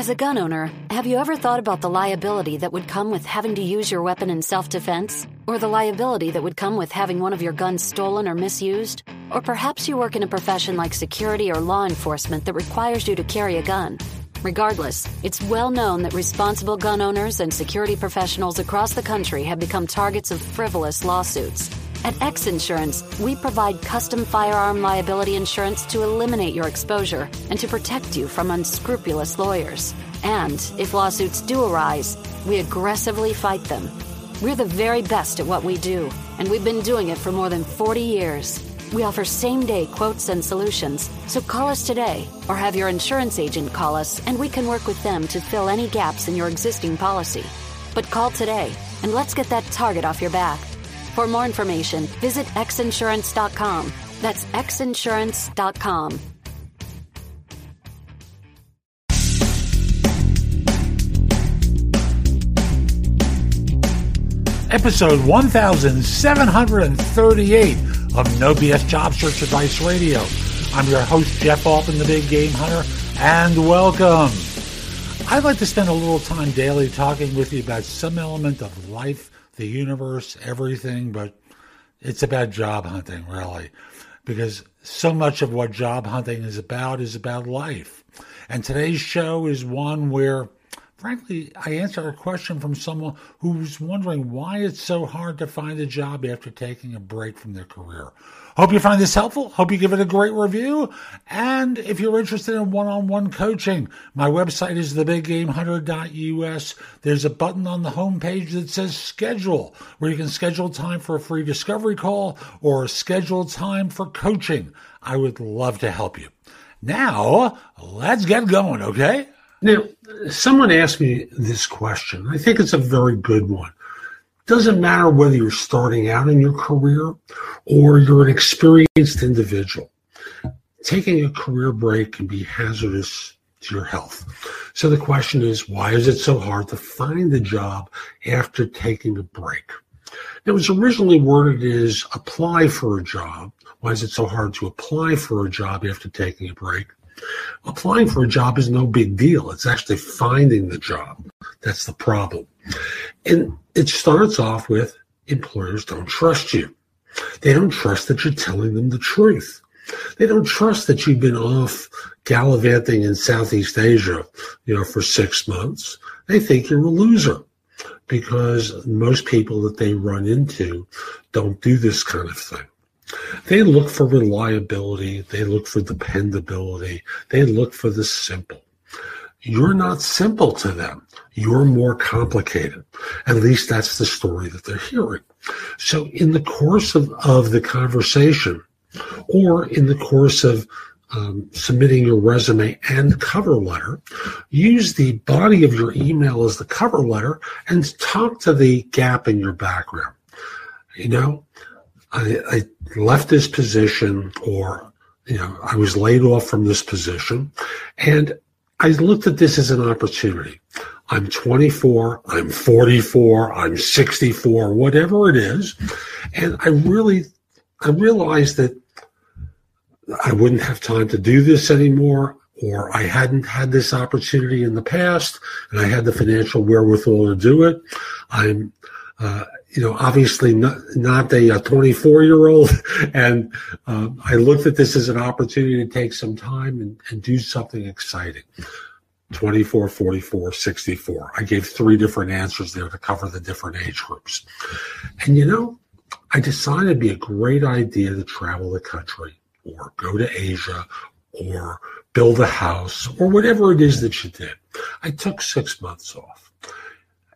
As a gun owner, have you ever thought about the liability that would come with having to use your weapon in self defense? Or the liability that would come with having one of your guns stolen or misused? Or perhaps you work in a profession like security or law enforcement that requires you to carry a gun. Regardless, it's well known that responsible gun owners and security professionals across the country have become targets of frivolous lawsuits. At X Insurance, we provide custom firearm liability insurance to eliminate your exposure and to protect you from unscrupulous lawyers. And if lawsuits do arise, we aggressively fight them. We're the very best at what we do, and we've been doing it for more than 40 years. We offer same day quotes and solutions, so call us today or have your insurance agent call us and we can work with them to fill any gaps in your existing policy. But call today and let's get that target off your back. For more information, visit xinsurance.com. That's xinsurance.com. Episode 1738 of No BS Job Search Advice Radio. I'm your host, Jeff Altman, the Big Game Hunter, and welcome. I'd like to spend a little time daily talking with you about some element of life the universe, everything, but it's about job hunting, really. Because so much of what job hunting is about is about life. And today's show is one where, frankly, I answer a question from someone who's wondering why it's so hard to find a job after taking a break from their career. Hope you find this helpful. Hope you give it a great review. And if you're interested in one on one coaching, my website is thebiggamehunter.us. There's a button on the homepage that says schedule, where you can schedule time for a free discovery call or schedule time for coaching. I would love to help you. Now, let's get going, okay? Now, someone asked me this question. I think it's a very good one. Doesn't matter whether you're starting out in your career or you're an experienced individual. Taking a career break can be hazardous to your health. So the question is, why is it so hard to find a job after taking a break? It was originally worded as apply for a job. Why is it so hard to apply for a job after taking a break? Applying for a job is no big deal. It's actually finding the job. That's the problem. And it starts off with employers don't trust you. They don't trust that you're telling them the truth. They don't trust that you've been off gallivanting in Southeast Asia, you know, for six months. They think you're a loser because most people that they run into don't do this kind of thing. They look for reliability. They look for dependability. They look for the simple. You're not simple to them. You're more complicated. At least that's the story that they're hearing. So in the course of, of the conversation or in the course of um, submitting your resume and cover letter, use the body of your email as the cover letter and talk to the gap in your background. You know, I, I left this position or, you know, I was laid off from this position and I looked at this as an opportunity. I'm 24, I'm 44, I'm 64, whatever it is. And I really, I realized that I wouldn't have time to do this anymore, or I hadn't had this opportunity in the past, and I had the financial wherewithal to do it. I'm, uh, you know, obviously not, not a 24 year old. And uh, I looked at this as an opportunity to take some time and, and do something exciting. 24, 44, 64. I gave three different answers there to cover the different age groups. And you know, I decided it'd be a great idea to travel the country or go to Asia or build a house or whatever it is that you did. I took six months off.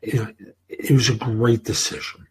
You know, it was a great decision.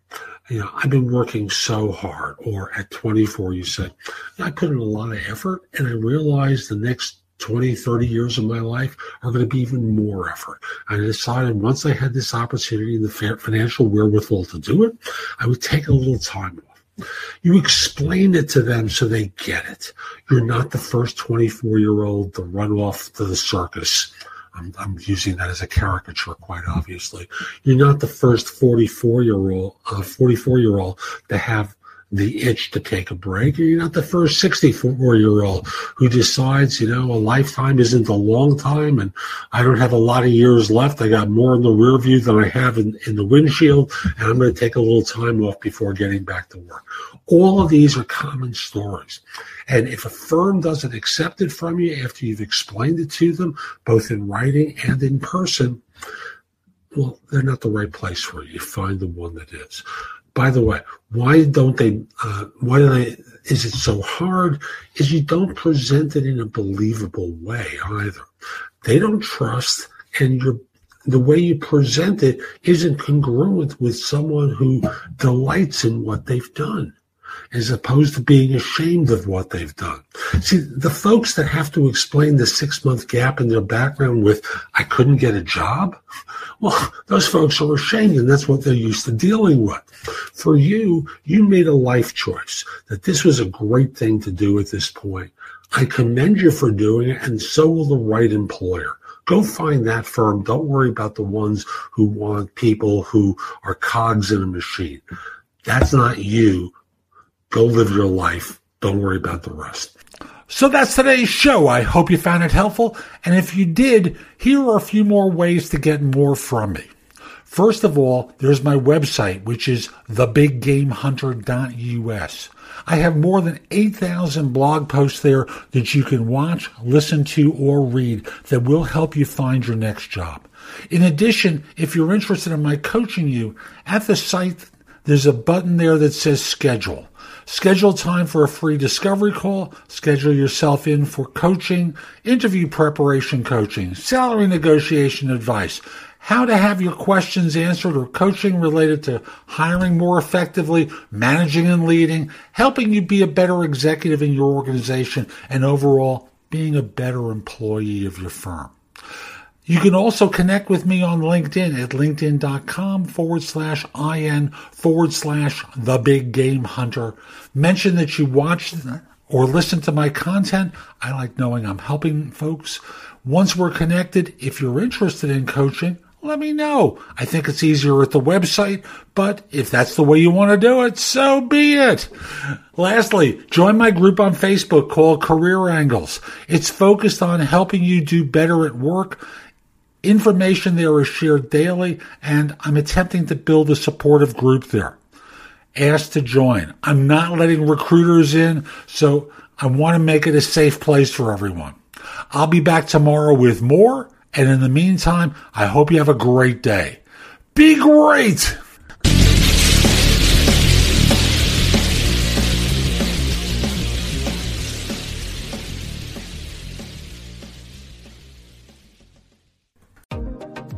You know, I've been working so hard. Or at 24, you said, I put in a lot of effort and I realized the next 20, 30 years of my life are going to be even more effort. I decided once I had this opportunity and the financial wherewithal to do it, I would take a little time off. You explain it to them so they get it. You're not the first 24 year old to run off to the circus. I'm, I'm, using that as a caricature, quite obviously. You're not the first 44 year old, uh, 44 year old to have the itch to take a break. You're not the first 64 year old who decides, you know, a lifetime isn't a long time and I don't have a lot of years left. I got more in the rear view than I have in, in the windshield and I'm going to take a little time off before getting back to work. All of these are common stories. And if a firm doesn't accept it from you after you've explained it to them, both in writing and in person, well, they're not the right place for you. You find the one that is by the way, why don't they? Uh, why do they? Is it so hard? Is you don't present it in a believable way either. They don't trust, and the way you present it isn't congruent with someone who delights in what they've done as opposed to being ashamed of what they've done. See, the folks that have to explain the six month gap in their background with, I couldn't get a job, well, those folks are ashamed and that's what they're used to dealing with. For you, you made a life choice that this was a great thing to do at this point. I commend you for doing it, and so will the right employer. Go find that firm. Don't worry about the ones who want people who are cogs in a machine. That's not you. Go live your life. Don't worry about the rest. So that's today's show. I hope you found it helpful. And if you did, here are a few more ways to get more from me. First of all, there's my website, which is thebiggamehunter.us. I have more than 8,000 blog posts there that you can watch, listen to, or read that will help you find your next job. In addition, if you're interested in my coaching you, at the site, there's a button there that says schedule. Schedule time for a free discovery call. Schedule yourself in for coaching, interview preparation coaching, salary negotiation advice, how to have your questions answered or coaching related to hiring more effectively, managing and leading, helping you be a better executive in your organization, and overall being a better employee of your firm. You can also connect with me on LinkedIn at linkedin.com forward slash IN forward slash the big game hunter. Mention that you watched or listened to my content. I like knowing I'm helping folks. Once we're connected, if you're interested in coaching, let me know. I think it's easier at the website, but if that's the way you want to do it, so be it. Lastly, join my group on Facebook called Career Angles. It's focused on helping you do better at work Information there is shared daily, and I'm attempting to build a supportive group there. Ask to join. I'm not letting recruiters in, so I want to make it a safe place for everyone. I'll be back tomorrow with more, and in the meantime, I hope you have a great day. Be great!